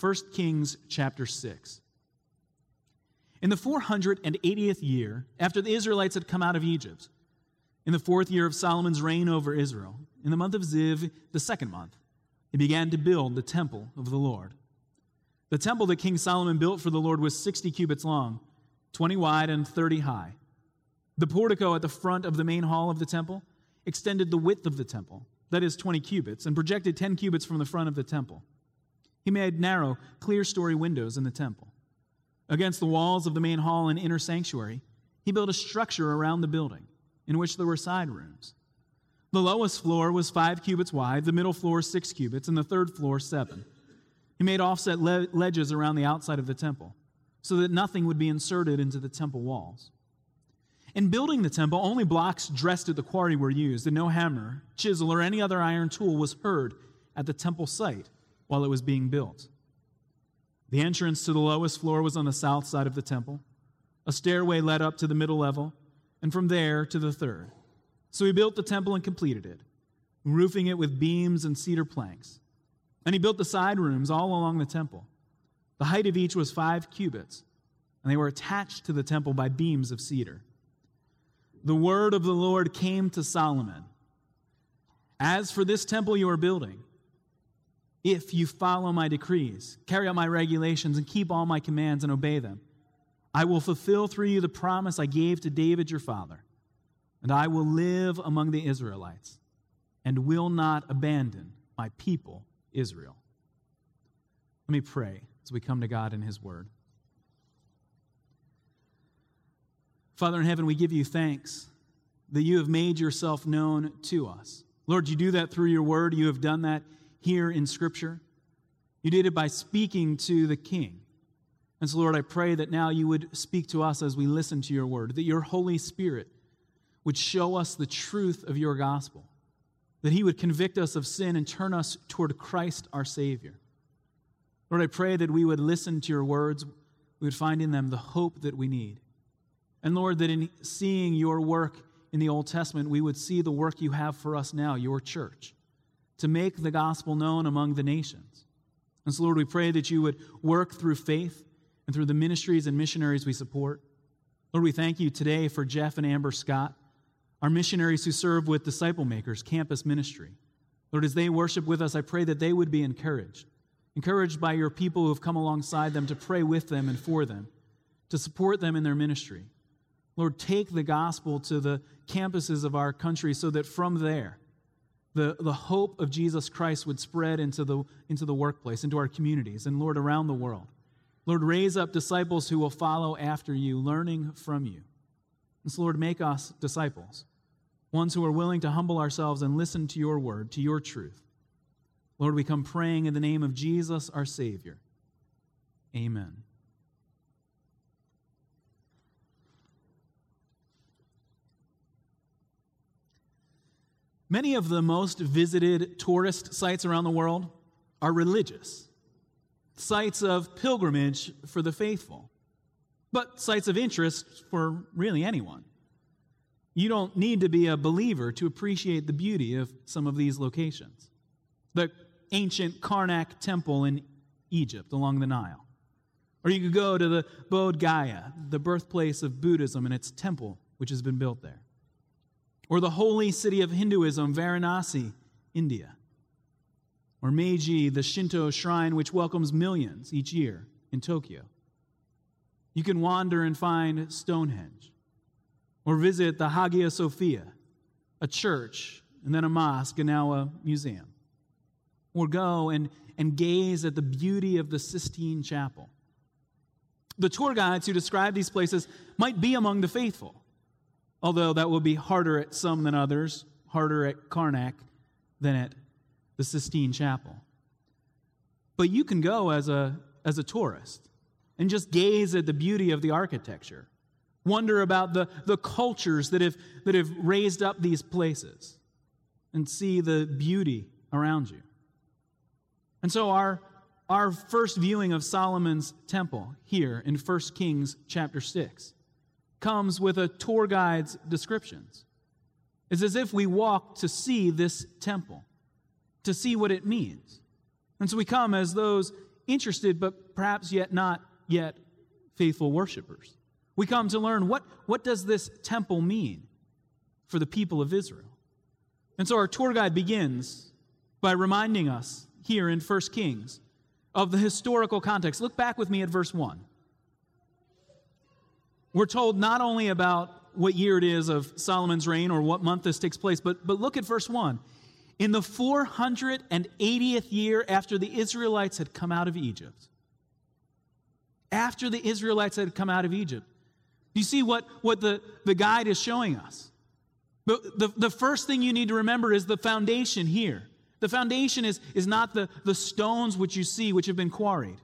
1 Kings chapter 6. In the 480th year, after the Israelites had come out of Egypt, in the fourth year of Solomon's reign over Israel, in the month of Ziv, the second month, he began to build the temple of the Lord. The temple that King Solomon built for the Lord was 60 cubits long, 20 wide, and 30 high. The portico at the front of the main hall of the temple extended the width of the temple, that is 20 cubits, and projected 10 cubits from the front of the temple. He made narrow, clerestory windows in the temple. Against the walls of the main hall and inner sanctuary, he built a structure around the building in which there were side rooms. The lowest floor was five cubits wide, the middle floor six cubits, and the third floor seven. He made offset ledges around the outside of the temple so that nothing would be inserted into the temple walls. In building the temple, only blocks dressed at the quarry were used, and no hammer, chisel, or any other iron tool was heard at the temple site while it was being built. The entrance to the lowest floor was on the south side of the temple. A stairway led up to the middle level, and from there to the third. So he built the temple and completed it, roofing it with beams and cedar planks. And he built the side rooms all along the temple. The height of each was five cubits, and they were attached to the temple by beams of cedar. The word of the Lord came to Solomon As for this temple you are building, if you follow my decrees, carry out my regulations, and keep all my commands and obey them, I will fulfill through you the promise I gave to David your father, and I will live among the Israelites and will not abandon my people, Israel. Let me pray as we come to God in his word. Father in heaven, we give you thanks that you have made yourself known to us. Lord, you do that through your word. You have done that here in Scripture. You did it by speaking to the king. And so, Lord, I pray that now you would speak to us as we listen to your word, that your Holy Spirit would show us the truth of your gospel, that he would convict us of sin and turn us toward Christ our Savior. Lord, I pray that we would listen to your words, we would find in them the hope that we need. And Lord, that in seeing your work in the Old Testament, we would see the work you have for us now, your church to make the gospel known among the nations. And so, Lord, we pray that you would work through faith and through the ministries and missionaries we support. Lord, we thank you today for Jeff and Amber Scott, our missionaries who serve with Disciple Makers Campus Ministry. Lord, as they worship with us, I pray that they would be encouraged, encouraged by your people who have come alongside them to pray with them and for them, to support them in their ministry. Lord, take the gospel to the campuses of our country so that from there, the, the hope of Jesus Christ would spread into the, into the workplace, into our communities, and Lord, around the world. Lord, raise up disciples who will follow after you, learning from you. And so, Lord, make us disciples, ones who are willing to humble ourselves and listen to your word, to your truth. Lord, we come praying in the name of Jesus, our Savior. Amen. Many of the most visited tourist sites around the world are religious, sites of pilgrimage for the faithful, but sites of interest for really anyone. You don't need to be a believer to appreciate the beauty of some of these locations. The ancient Karnak temple in Egypt along the Nile. Or you could go to the Bodh Gaya, the birthplace of Buddhism, and its temple, which has been built there or the holy city of Hinduism, Varanasi, India, or Meiji, the Shinto shrine which welcomes millions each year in Tokyo. You can wander and find Stonehenge, or visit the Hagia Sophia, a church, and then a mosque, and now a museum. Or go and, and gaze at the beauty of the Sistine Chapel. The tour guides who describe these places might be among the faithful although that will be harder at some than others, harder at Karnak than at the Sistine Chapel. But you can go as a, as a tourist and just gaze at the beauty of the architecture, wonder about the, the cultures that have, that have raised up these places, and see the beauty around you. And so our, our first viewing of Solomon's temple here in 1 Kings chapter 6 comes with a tour guide's descriptions. It's as if we walk to see this temple, to see what it means. And so we come as those interested, but perhaps yet not yet faithful worshipers. We come to learn what, what does this temple mean for the people of Israel? And so our tour guide begins by reminding us here in 1 Kings of the historical context. Look back with me at verse 1. We're told not only about what year it is of Solomon's reign or what month this takes place, but, but look at verse 1. In the 480th year after the Israelites had come out of Egypt, after the Israelites had come out of Egypt, Do you see what, what the, the guide is showing us? But the, the first thing you need to remember is the foundation here. The foundation is, is not the, the stones which you see, which have been quarried.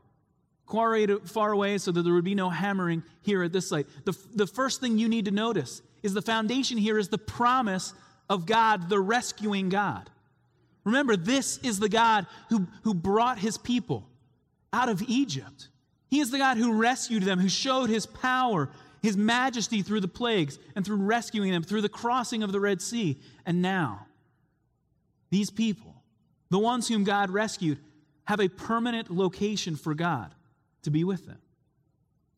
Far away so that there would be no hammering here at this site. The, the first thing you need to notice is the foundation here is the promise of God, the rescuing God. Remember, this is the God who, who brought his people out of Egypt. He is the God who rescued them, who showed his power, his majesty through the plagues and through rescuing them, through the crossing of the Red Sea. And now, these people, the ones whom God rescued, have a permanent location for God to be with them.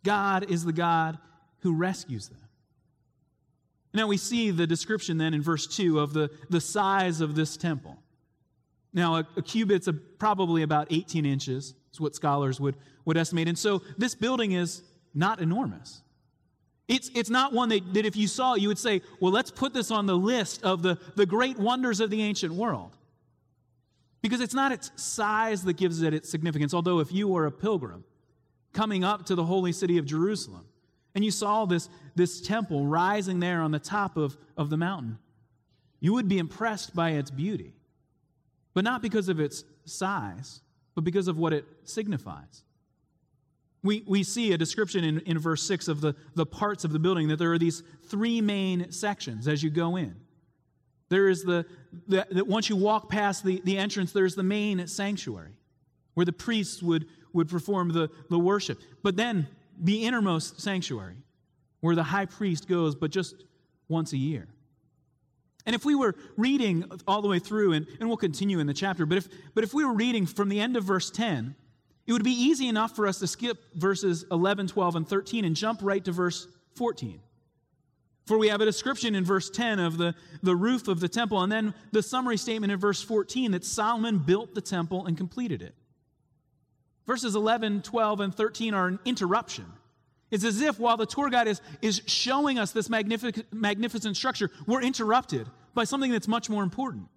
God is the God who rescues them. Now we see the description then in verse 2 of the, the size of this temple. Now, a, a cubit's a, probably about 18 inches, is what scholars would, would estimate. And so this building is not enormous. It's, it's not one that, that if you saw it, you would say, well, let's put this on the list of the, the great wonders of the ancient world. Because it's not its size that gives it its significance. Although, if you were a pilgrim coming up to the holy city of Jerusalem and you saw this, this temple rising there on the top of, of the mountain, you would be impressed by its beauty but not because of its size, but because of what it signifies. We, we see a description in, in verse 6 of the, the parts of the building that there are these three main sections as you go in. There is the, the, the once you walk past the, the entrance, there's the main sanctuary where the priests would, would perform the, the worship. But then the innermost sanctuary where the high priest goes, but just once a year. And if we were reading all the way through, and, and we'll continue in the chapter, but if, but if we were reading from the end of verse 10, it would be easy enough for us to skip verses 11, 12, and 13 and jump right to verse 14. For we have a description in verse 10 of the, the roof of the temple, and then the summary statement in verse 14 that Solomon built the temple and completed it. Verses 11, 12, and 13 are an interruption. It's as if while the tour guide is, is showing us this magnific- magnificent structure, we're interrupted by something that's much more important.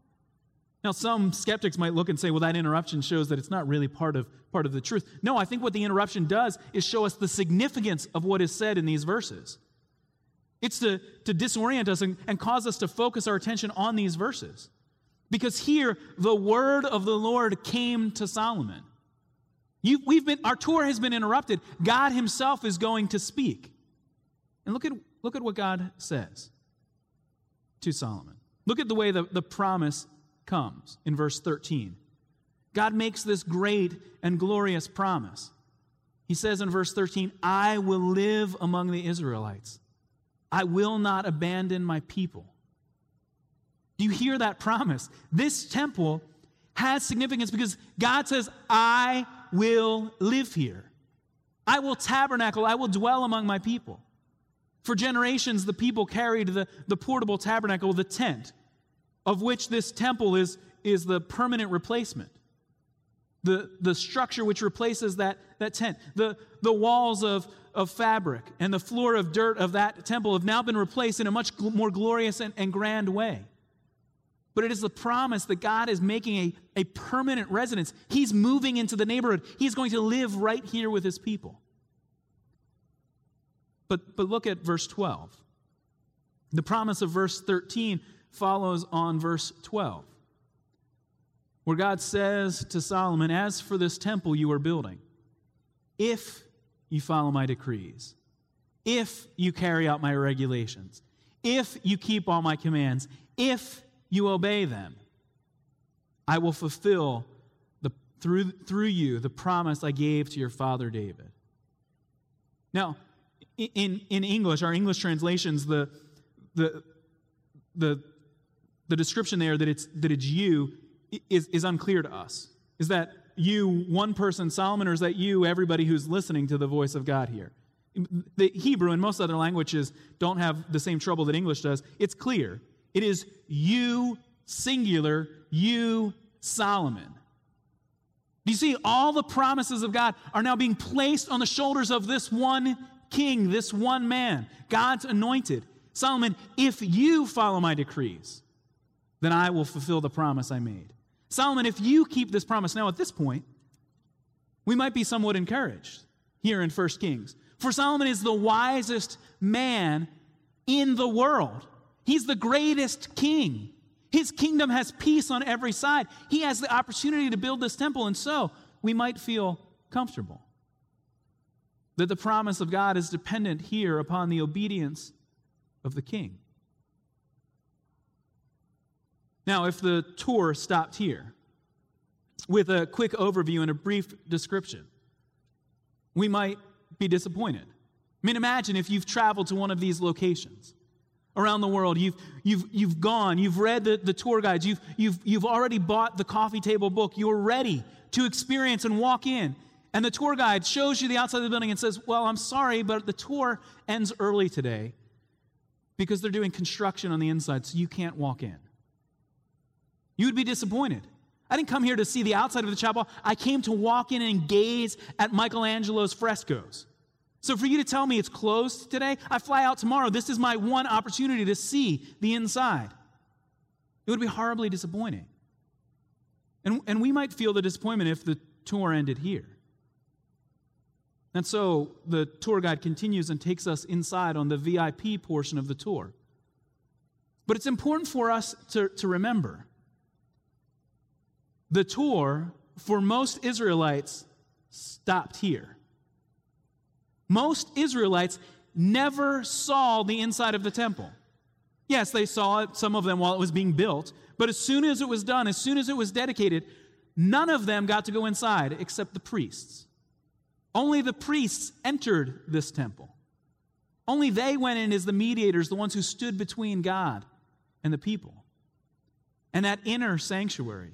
Now, some skeptics might look and say, well, that interruption shows that it's not really part of, part of the truth. No, I think what the interruption does is show us the significance of what is said in these verses. It's to, to disorient us and, and cause us to focus our attention on these verses. Because here, the word of the Lord came to Solomon. You, we've been, our tour has been interrupted. God Himself is going to speak. And look at, look at what God says to Solomon. Look at the way the, the promise comes in verse 13. God makes this great and glorious promise. He says in verse 13, I will live among the Israelites. I will not abandon my people. Do you hear that promise? This temple has significance because God says, I will live here. I will tabernacle, I will dwell among my people. For generations, the people carried the, the portable tabernacle, the tent, of which this temple is, is the permanent replacement. The, the structure which replaces that, that tent. The, the walls of, of fabric and the floor of dirt of that temple have now been replaced in a much more glorious and, and grand way but it is the promise that God is making a, a permanent residence. He's moving into the neighborhood, He's going to live right here with His people. But, but look at verse 12. The promise of verse 13 follows on verse 12, where God says to Solomon, As for this temple you are building, if you follow my decrees, if you carry out my regulations, if you keep all my commands, if you obey them, I will fulfill the, through, through you the promise I gave to your father David. Now, in, in English, our English translations, the, the, the, the description there that it's, that it's you is, is unclear to us. Is that you, one person, Solomon, or is that you, everybody who's listening to the voice of God here? The Hebrew and most other languages don't have the same trouble that English does. It's clear. It is you, singular, you, Solomon. Do you see? All the promises of God are now being placed on the shoulders of this one king, this one man, God's anointed. Solomon, if you follow my decrees, then I will fulfill the promise I made. Solomon, if you keep this promise, now at this point, we might be somewhat encouraged here in 1 Kings. For Solomon is the wisest man in the world. He's the greatest king. His kingdom has peace on every side. He has the opportunity to build this temple, and so we might feel comfortable that the promise of God is dependent here upon the obedience of the king. Now, if the tour stopped here with a quick overview and a brief description, we might be disappointed. I mean, imagine if you've traveled to one of these locations around the world. You've, you've, you've gone, you've read the, the tour guides, you've, you've, you've already bought the coffee table book, you're ready to experience and walk in. And the tour guide shows you the outside of the building and says, Well, I'm sorry, but the tour ends early today because they're doing construction on the inside, so you can't walk in. You would be disappointed. I didn't come here to see the outside of the chapel. I came to walk in and gaze at Michelangelo's frescoes. So for you to tell me it's closed today, I fly out tomorrow. This is my one opportunity to see the inside. It would be horribly disappointing. And, and we might feel the disappointment if the tour ended here. And so the tour guide continues and takes us inside on the VIP portion of the tour. But it's important for us to, to remember the tour for most Israelites stopped here. Most Israelites never saw the inside of the temple. Yes, they saw it, some of them while it was being built, but as soon as it was done, as soon as it was dedicated, none of them got to go inside except the priests. Only the priests entered this temple. Only they went in as the mediators, the ones who stood between God and the people. And that inner sanctuary,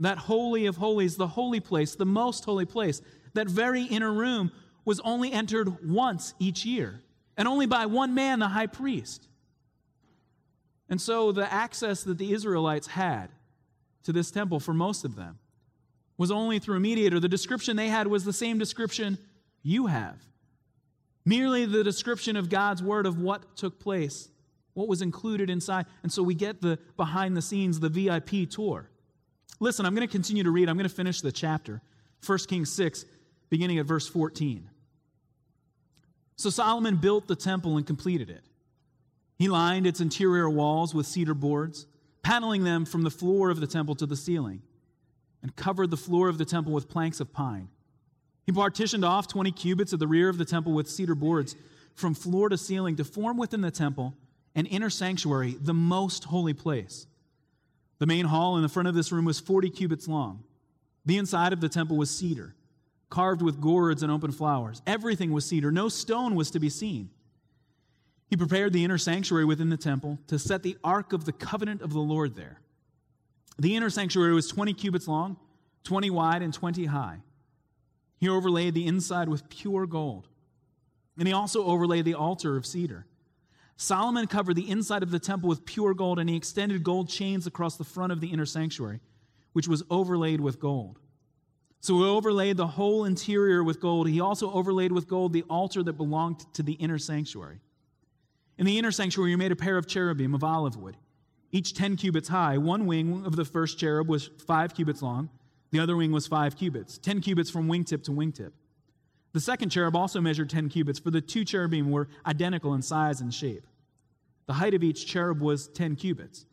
that holy of holies, the holy place, the most holy place, that very inner room was only entered once each year, and only by one man, the high priest. And so the access that the Israelites had to this temple for most of them was only through a mediator. The description they had was the same description you have. Merely the description of God's word of what took place, what was included inside. And so we get the behind the scenes, the VIP tour. Listen, I'm going to continue to read. I'm going to finish the chapter. 1 Kings 6, beginning at verse 14. So Solomon built the temple and completed it. He lined its interior walls with cedar boards, paneling them from the floor of the temple to the ceiling and covered the floor of the temple with planks of pine. He partitioned off 20 cubits of the rear of the temple with cedar boards from floor to ceiling to form within the temple an inner sanctuary, the most holy place. The main hall in the front of this room was 40 cubits long. The inside of the temple was cedar, carved with gourds and open flowers. Everything was cedar, no stone was to be seen. He prepared the inner sanctuary within the temple to set the ark of the covenant of the Lord there. The inner sanctuary was 20 cubits long, 20 wide, and 20 high. He overlaid the inside with pure gold. And he also overlaid the altar of cedar. Solomon covered the inside of the temple with pure gold, and he extended gold chains across the front of the inner sanctuary, which was overlaid with gold. So he overlaid the whole interior with gold. He also overlaid with gold the altar that belonged to the inner sanctuary. In the inner sanctuary, he made a pair of cherubim of olive wood each 10 cubits high. One wing of the first cherub was five cubits long, the other wing was five cubits, 10 cubits from wingtip to wingtip. The second cherub also measured 10 cubits, for the two cherubim were identical in size and shape. The height of each cherub was 10 cubits.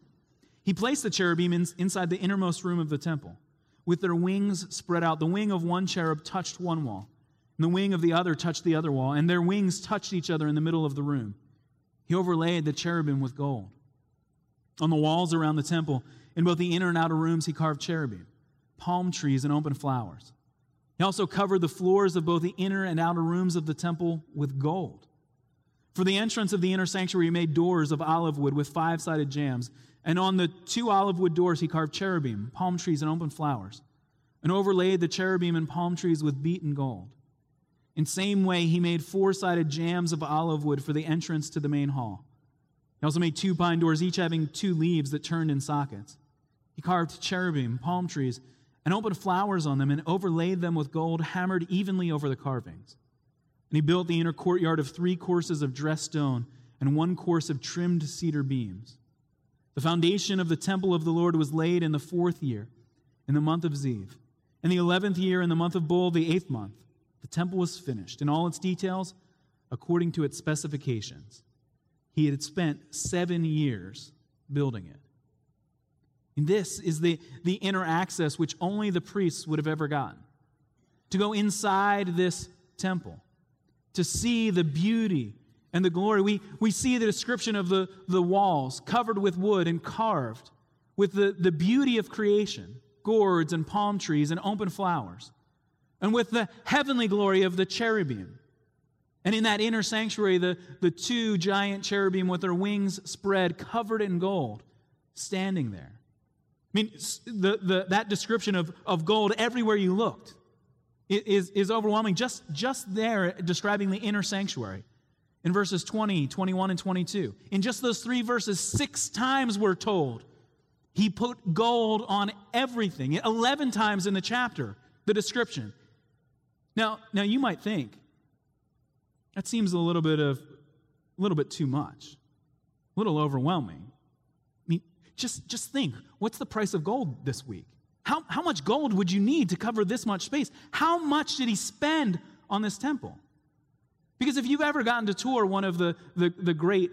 He placed the cherubim in, inside the innermost room of the temple, with their wings spread out. The wing of one cherub touched one wall, and the wing of the other touched the other wall, and their wings touched each other in the middle of the room. He overlaid the cherubim with gold. On the walls around the temple, in both the inner and outer rooms, he carved cherubim, palm trees, and open flowers. He also covered the floors of both the inner and outer rooms of the temple with gold. For the entrance of the inner sanctuary, he made doors of olive wood with five sided jambs. And on the two olive wood doors, he carved cherubim, palm trees, and open flowers. and overlaid the cherubim and palm trees with beaten gold. In same way, he made four sided jambs of olive wood for the entrance to the main hall. He also made two pine doors, each having two leaves that turned in sockets. He carved cherubim, palm trees, and opened flowers on them, and overlaid them with gold hammered evenly over the carvings. And he built the inner courtyard of three courses of dressed stone and one course of trimmed cedar beams. The foundation of the temple of the Lord was laid in the fourth year, in the month of Ziv. In the eleventh year, in the month of Bul, the eighth month, the temple was finished in all its details according to its specifications. He had spent seven years building it. And this is the, the inner access which only the priests would have ever gotten. To go inside this temple, to see the beauty and the glory. We, we see the description of the, the walls covered with wood and carved with the, the beauty of creation gourds and palm trees and open flowers, and with the heavenly glory of the cherubim. And in that inner sanctuary, the, the two giant cherubim with their wings spread, covered in gold, standing there. I mean, the, the, that description of, of gold everywhere you looked is, is overwhelming. Just, just there, describing the inner sanctuary in verses 20, 21, and 22. In just those three verses, six times we're told he put gold on everything. 11 times in the chapter, the description. Now, now you might think that seems a little bit of a little bit too much. A little overwhelming. I mean, just just think, what's the price of gold this week? How, how much gold would you need to cover this much space? How much did he spend on this temple? Because if you've ever gotten to tour one of the, the, the great,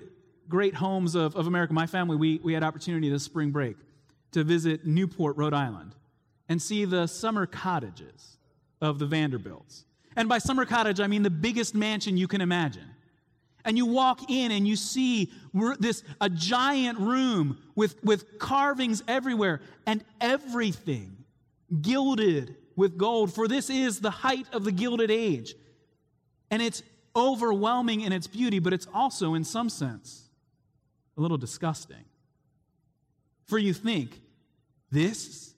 great homes of, of America, my family, we, we had opportunity this spring break to visit Newport, Rhode Island, and see the summer cottages of the Vanderbilts. And by summer cottage, I mean the biggest mansion you can imagine. And you walk in and you see this a giant room with, with carvings everywhere and everything gilded with gold, for this is the height of the Gilded Age. And it's overwhelming in its beauty, but it's also, in some sense, a little disgusting. For you think, this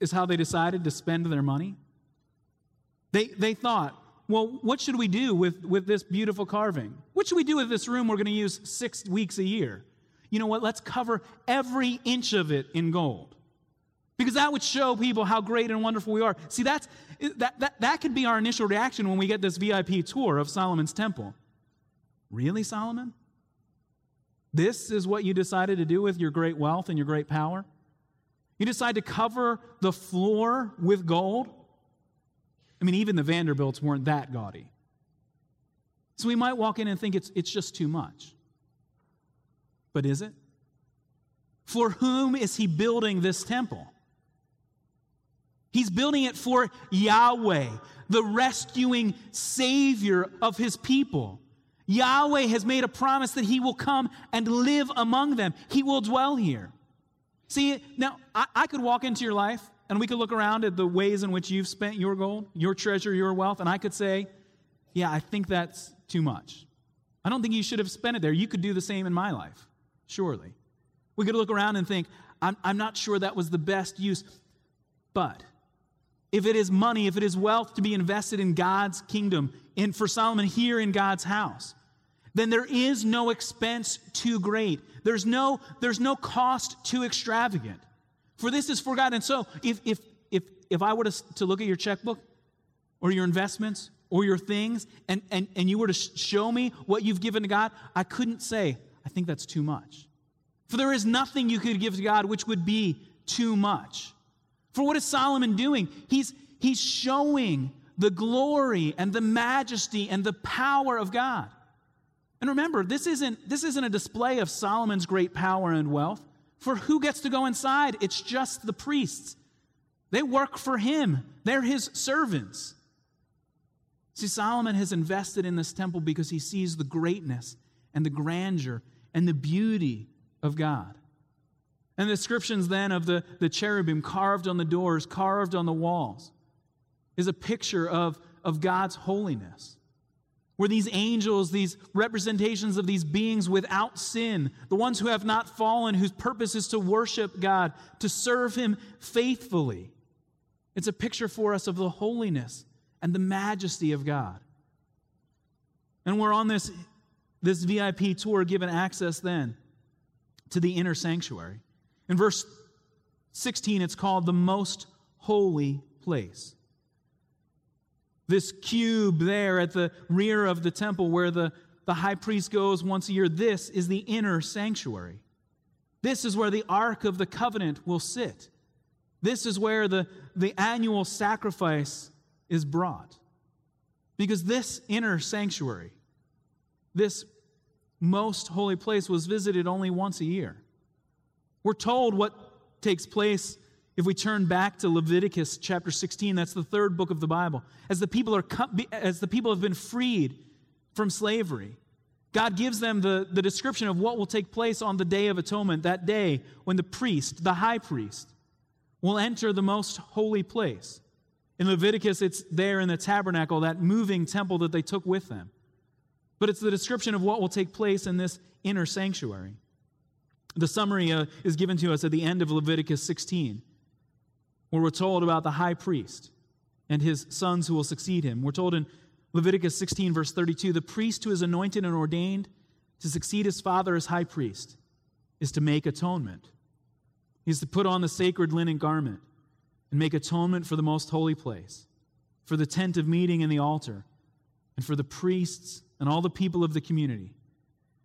is how they decided to spend their money? They, they thought, well, what should we do with, with this beautiful carving? What should we do with this room we're going to use six weeks a year? You know what? Let's cover every inch of it in gold. Because that would show people how great and wonderful we are. See, that's, that, that, that could be our initial reaction when we get this VIP tour of Solomon's temple. Really, Solomon? This is what you decided to do with your great wealth and your great power? You decide to cover the floor with gold? I mean, even the Vanderbilts weren't that gaudy. So we might walk in and think it's, it's just too much. But is it? For whom is he building this temple? He's building it for Yahweh, the rescuing Savior of his people. Yahweh has made a promise that he will come and live among them, he will dwell here. See, now I, I, could walk into your life and we could look around at the ways in which you've spent your gold, your treasure, your wealth, and I could say, yeah, I think that's too much. I don't think you should have spent it there. You could do the same in my life, surely. We could look around and think, I'm, I'm not sure that was the best use. But if it is money, if it is wealth to be invested in God's kingdom, and for Solomon here in God's house, then there is no expense too great. There's no, there's no cost too extravagant. For this is for God. And so if, if, if, if I were to, to look at your checkbook or your investments or your things and, and, and you were to show me what you've given to God, I couldn't say, I think that's too much. For there is nothing you could give to God which would be too much. For what is Solomon doing? He's, he's showing the glory and the majesty and the power of God. And remember, this isn't, this isn't a display of Solomon's great power and wealth. For who gets to go inside? It's just the priests. They work for him, they're his servants. See, Solomon has invested in this temple because he sees the greatness and the grandeur and the beauty of God. And the descriptions then of the, the cherubim carved on the doors, carved on the walls, is a picture of, of God's holiness. Where these angels, these representations of these beings without sin, the ones who have not fallen, whose purpose is to worship God, to serve Him faithfully. It's a picture for us of the holiness and the majesty of God. And we're on this, this VIP tour given access then to the inner sanctuary. In verse 16, it's called the most holy place. This cube there at the rear of the temple where the, the high priest goes once a year, this is the inner sanctuary. This is where the Ark of the Covenant will sit. This is where the, the annual sacrifice is brought. Because this inner sanctuary, this most holy place, was visited only once a year. We're told what takes place if we turn back to Leviticus chapter 16, that's the third book of the Bible. As the people, are, as the people have been freed from slavery, God gives them the, the description of what will take place on the Day of Atonement, that day when the priest, the high priest, will enter the most holy place. In Leviticus, it's there in the tabernacle, that moving temple that they took with them. But it's the description of what will take place in this inner sanctuary. The summary uh, is given to us at the end of Leviticus 16, where we're told about the high priest and his sons who will succeed him. We're told in Leviticus 16, verse 32 the priest who is anointed and ordained to succeed his father as high priest is to make atonement He's to put on the sacred linen garment and make atonement for the most holy place, for the tent of meeting and the altar, and for the priests and all the people of the community.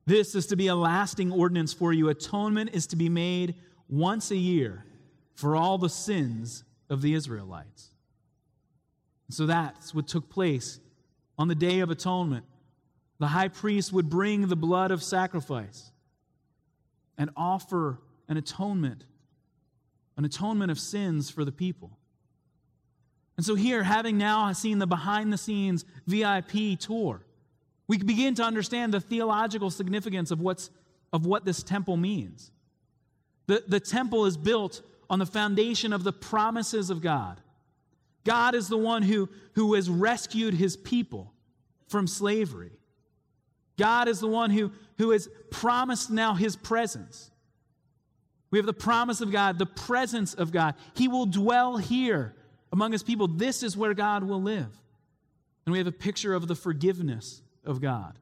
This is to be a lasting ordinance for you. Atonement is to be made once a year for all the sins of the Israelites. So that's what took place on the Day of Atonement. The high priest would bring the blood of sacrifice and offer an atonement an atonement of sins for the people. And so, here, having now seen the behind the scenes VIP tour, we begin to understand the theological significance of, what's, of what this temple means. The, the temple is built on the foundation of the promises of God. God is the one who, who has rescued his people from slavery. God is the one who, who has promised now his presence. We have the promise of God, the presence of God. He will dwell here among his people. This is where God will live. And we have a picture of the forgiveness of God,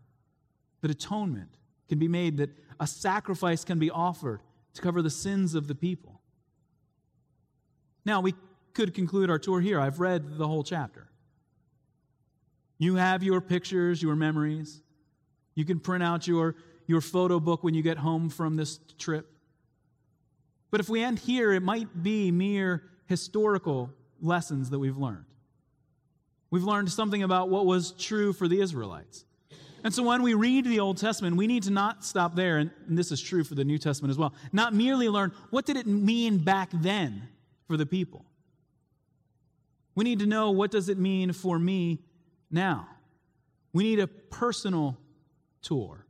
that atonement can be made, that a sacrifice can be offered to cover the sins of the people. Now, we could conclude our tour here. I've read the whole chapter. You have your pictures, your memories. You can print out your, your photo book when you get home from this trip. But if we end here, it might be mere historical lessons that we've learned. We've learned something about what was true for the Israelites. And so when we read the Old Testament, we need to not stop there, and this is true for the New Testament as well, not merely learn what did it mean back then for the people. We need to know what does it mean for me now. We need a personal tour.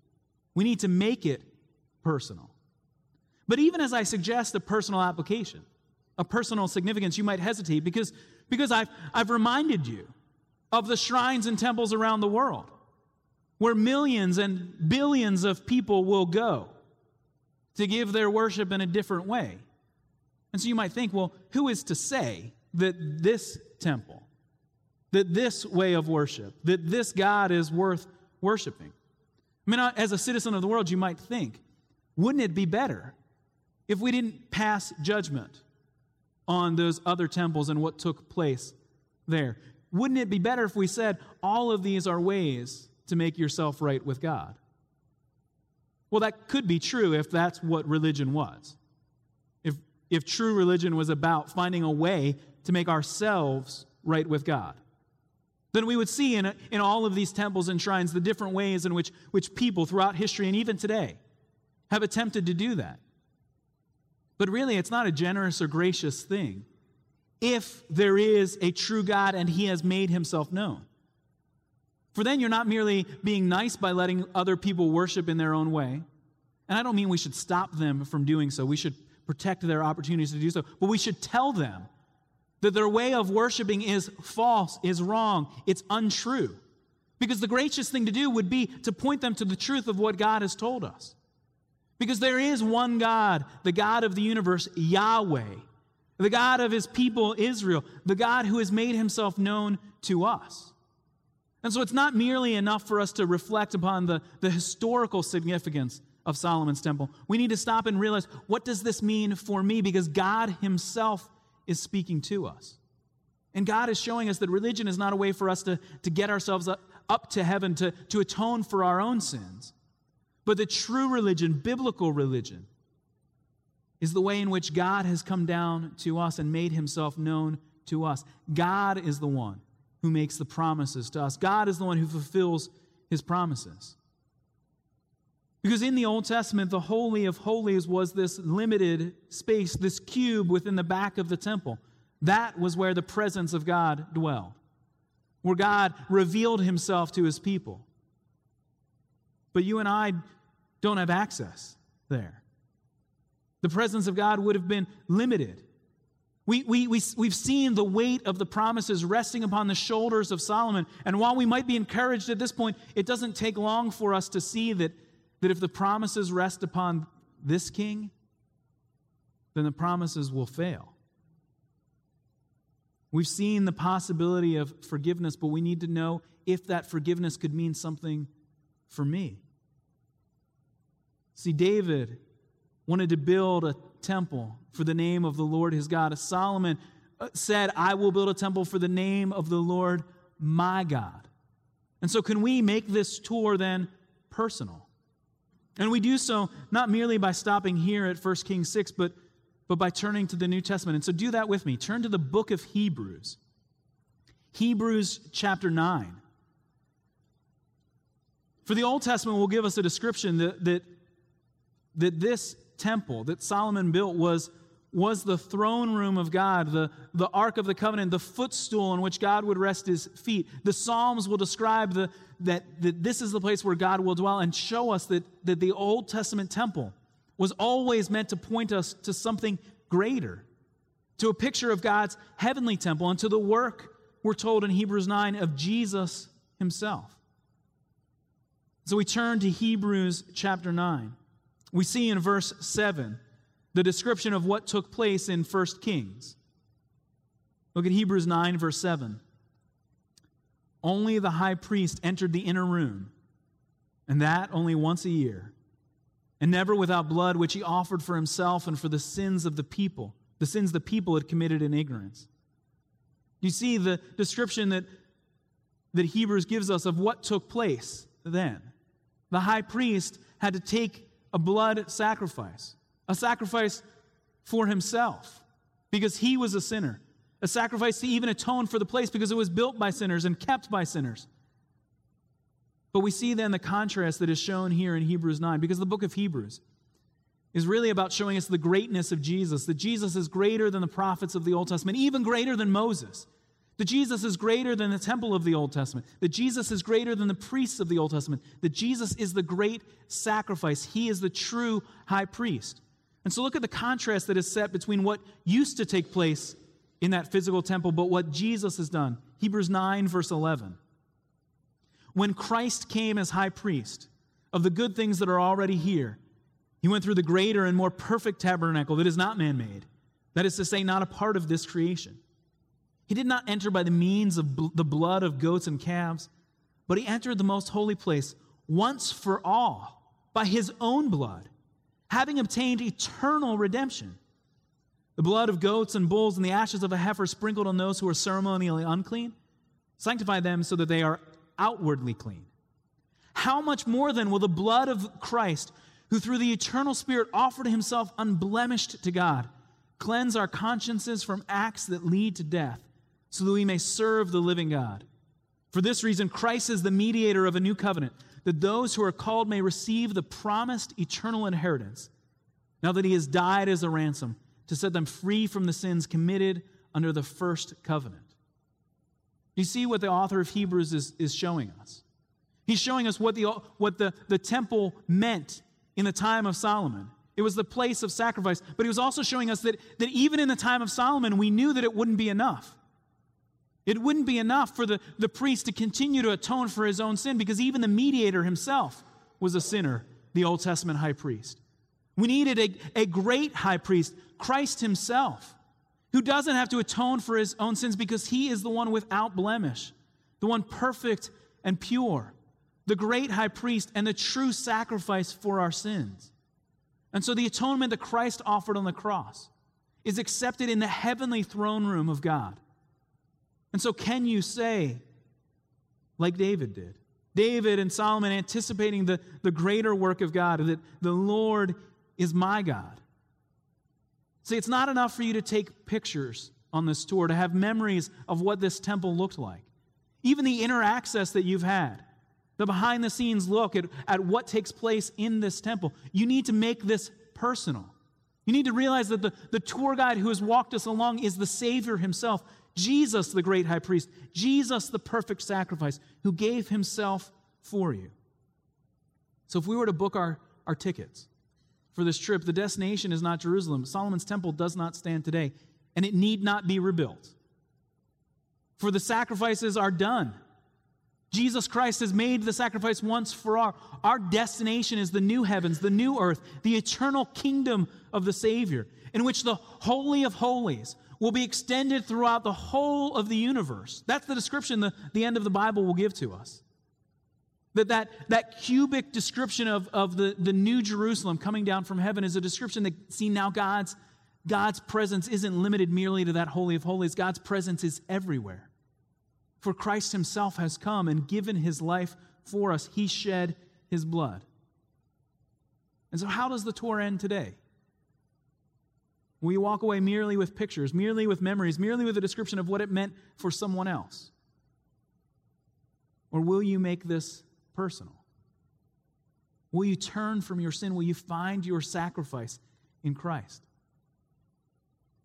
We need to make it personal. But even as I suggest a personal application, a personal significance, you might hesitate because, because I've, I've reminded you of the shrines and temples around the world where millions and billions of people will go to give their worship in a different way. And so you might think, well, who is to say that this temple, that this way of worship, that this God is worth worshiping? I mean, uh, as a citizen of the world, you might think, wouldn't it be better if we didn't pass judgment on those other temples and what took place there? Wouldn't it be better if we said all of these are ways to make yourself right with God? Well, that could be true if that's what religion was. If, if true religion was about finding a way to make ourselves right with God. Then we would see in, in all of these temples and shrines the different ways in which, which people throughout history and even today have attempted to do that. But really, it's not a generous or gracious thing if there is a true God and He has made Himself known. For then you're not merely being nice by letting other people worship in their own way. And I don't mean we should stop them from doing so. We should protect their opportunities to do so. But we should tell them that their way of worshiping is false, is wrong, it's untrue. Because the gracious thing to do would be to point them to the truth of what God has told us. Because there is one God, the God of the universe, Yahweh, the God of his people Israel, the God who has made himself known to us. And so it's not merely enough for us to reflect upon the, the historical significance of Solomon's temple. We need to stop and realize what does this mean for me? Because God himself is speaking to us. And God is showing us that religion is not a way for us to, to get ourselves up, up to heaven to, to atone for our own sins. But the true religion, biblical religion, is the way in which God has come down to us and made himself known to us. God is the one who makes the promises to us, God is the one who fulfills his promises. Because in the Old Testament, the Holy of Holies was this limited space, this cube within the back of the temple. That was where the presence of God dwelled, where God revealed himself to his people. But you and I don't have access there. The presence of God would have been limited. We, we, we, we've seen the weight of the promises resting upon the shoulders of Solomon. And while we might be encouraged at this point, it doesn't take long for us to see that, that if the promises rest upon this king, then the promises will fail. We've seen the possibility of forgiveness, but we need to know if that forgiveness could mean something for me. See, David wanted to build a temple for the name of the Lord his God. Solomon uh, said, I will build a temple for the name of the Lord my God. And so, can we make this tour then personal? And we do so not merely by stopping here at 1 Kings 6, but, but by turning to the New Testament. And so, do that with me. Turn to the book of Hebrews, Hebrews chapter 9. For the Old Testament will give us a description that, that, that this temple that Solomon built was, was the throne room of God, the, the Ark of the Covenant, the footstool on which God would rest his feet. The Psalms will describe the, that, that this is the place where God will dwell and show us that, that the Old Testament temple was always meant to point us to something greater, to a picture of God's heavenly temple, and to the work, we're told in Hebrews 9, of Jesus himself. So we turn to Hebrews chapter 9. We see in verse 7 the description of what took place in 1 Kings. Look at Hebrews 9, verse 7. Only the high priest entered the inner room, and that only once a year, and never without blood, which he offered for himself and for the sins of the people, the sins the people had committed in ignorance. You see the description that, that Hebrews gives us of what took place then. The high priest had to take a blood sacrifice, a sacrifice for himself because he was a sinner, a sacrifice to even atone for the place because it was built by sinners and kept by sinners. But we see then the contrast that is shown here in Hebrews 9 because the book of Hebrews is really about showing us the greatness of Jesus, that Jesus is greater than the prophets of the Old Testament, even greater than Moses. That Jesus is greater than the temple of the Old Testament. That Jesus is greater than the priests of the Old Testament. That Jesus is the great sacrifice. He is the true high priest. And so look at the contrast that is set between what used to take place in that physical temple, but what Jesus has done. Hebrews 9, verse 11. When Christ came as high priest of the good things that are already here, he went through the greater and more perfect tabernacle that is not man made. That is to say, not a part of this creation. He did not enter by the means of bl- the blood of goats and calves, but he entered the most holy place once for all by his own blood, having obtained eternal redemption. The blood of goats and bulls and the ashes of a heifer sprinkled on those who are ceremonially unclean sanctify them so that they are outwardly clean. How much more then will the blood of Christ, who through the eternal Spirit offered himself unblemished to God, cleanse our consciences from acts that lead to death? So that we may serve the living God. For this reason, Christ is the mediator of a new covenant, that those who are called may receive the promised eternal inheritance, now that he has died as a ransom to set them free from the sins committed under the first covenant. Do You see what the author of Hebrews is, is showing us? He's showing us what, the, what the, the temple meant in the time of Solomon. It was the place of sacrifice. But he was also showing us that, that even in the time of Solomon, we knew that it wouldn't be enough. It wouldn't be enough for the, the priest to continue to atone for his own sin because even the mediator himself was a sinner, the Old Testament high priest. We needed a, a great high priest, Christ himself, who doesn't have to atone for his own sins because he is the one without blemish, the one perfect and pure, the great high priest, and the true sacrifice for our sins. And so the atonement that Christ offered on the cross is accepted in the heavenly throne room of God. And so, can you say, like David did, David and Solomon anticipating the, the greater work of God, that the Lord is my God? See, it's not enough for you to take pictures on this tour, to have memories of what this temple looked like. Even the inner access that you've had, the behind the scenes look at, at what takes place in this temple, you need to make this personal. You need to realize that the, the tour guide who has walked us along is the Savior himself, Jesus, the great high priest, Jesus, the perfect sacrifice, who gave himself for you. So if we were to book our, our tickets, for this trip, the destination is not Jerusalem. Solomon's temple does not stand today, and it need not be rebuilt. For the sacrifices are done. Jesus Christ has made the sacrifice once for all. Our destination is the new heavens, the new earth, the eternal kingdom of the Savior, in which the Holy of Holies will be extended throughout the whole of the universe. That's the description the, the end of the Bible will give to us. That, that, that cubic description of, of the, the new Jerusalem coming down from heaven is a description that, see, now God's, God's presence isn't limited merely to that Holy of Holies. God's presence is everywhere. For Christ himself has come and given his life for us, he shed his blood. And so, how does the tour end today? You walk away merely with pictures, merely with memories, merely with a description of what it meant for someone else? Or will you make this personal? Will you turn from your sin? Will you find your sacrifice in Christ?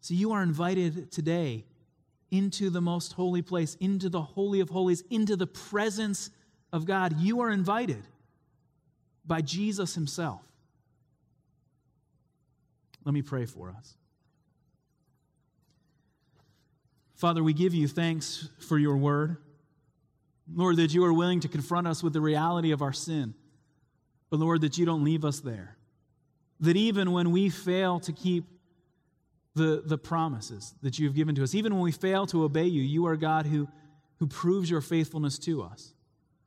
So you are invited today into the most holy place, into the Holy of Holies, into the presence of God. You are invited by Jesus Himself. Let me pray for us. Father, we give you thanks for your word. Lord, that you are willing to confront us with the reality of our sin. But Lord, that you don't leave us there. That even when we fail to keep the, the promises that you've given to us, even when we fail to obey you, you are God who, who proves your faithfulness to us.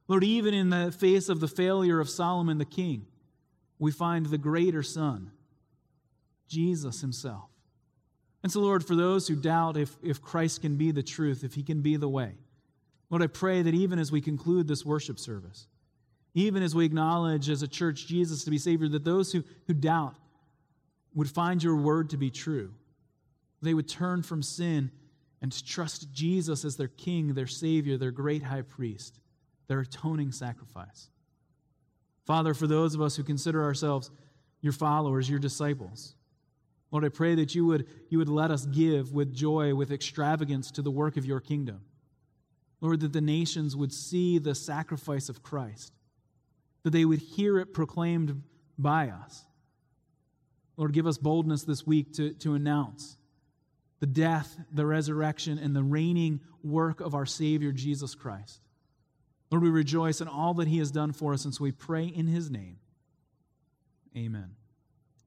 Lord, even in the face of the failure of Solomon the king, we find the greater Son, Jesus himself. And so, Lord, for those who doubt if, if Christ can be the truth, if he can be the way, Lord, I pray that even as we conclude this worship service, even as we acknowledge as a church Jesus to be Savior, that those who, who doubt would find your word to be true. They would turn from sin and trust Jesus as their King, their Savior, their great high priest, their atoning sacrifice. Father, for those of us who consider ourselves your followers, your disciples, Lord, I pray that you would, you would let us give with joy, with extravagance to the work of your kingdom. Lord, that the nations would see the sacrifice of Christ, that they would hear it proclaimed by us. Lord, give us boldness this week to, to announce the death, the resurrection, and the reigning work of our Savior, Jesus Christ. Lord, we rejoice in all that He has done for us, and so we pray in His name. Amen.